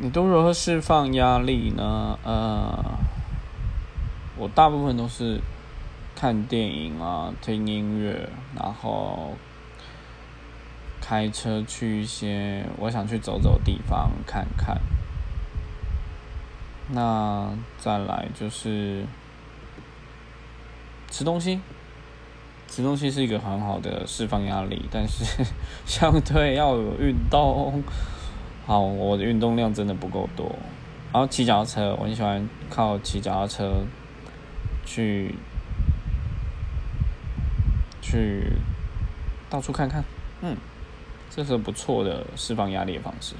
你都如何释放压力呢？呃，我大部分都是看电影啊，听音乐，然后开车去一些我想去走走地方看看。那再来就是吃东西，吃东西是一个很好的释放压力，但是 相对要有运动。好，我的运动量真的不够多。然后骑脚踏车，我很喜欢靠骑脚踏车去去到处看看，嗯，这是不错的释放压力的方式。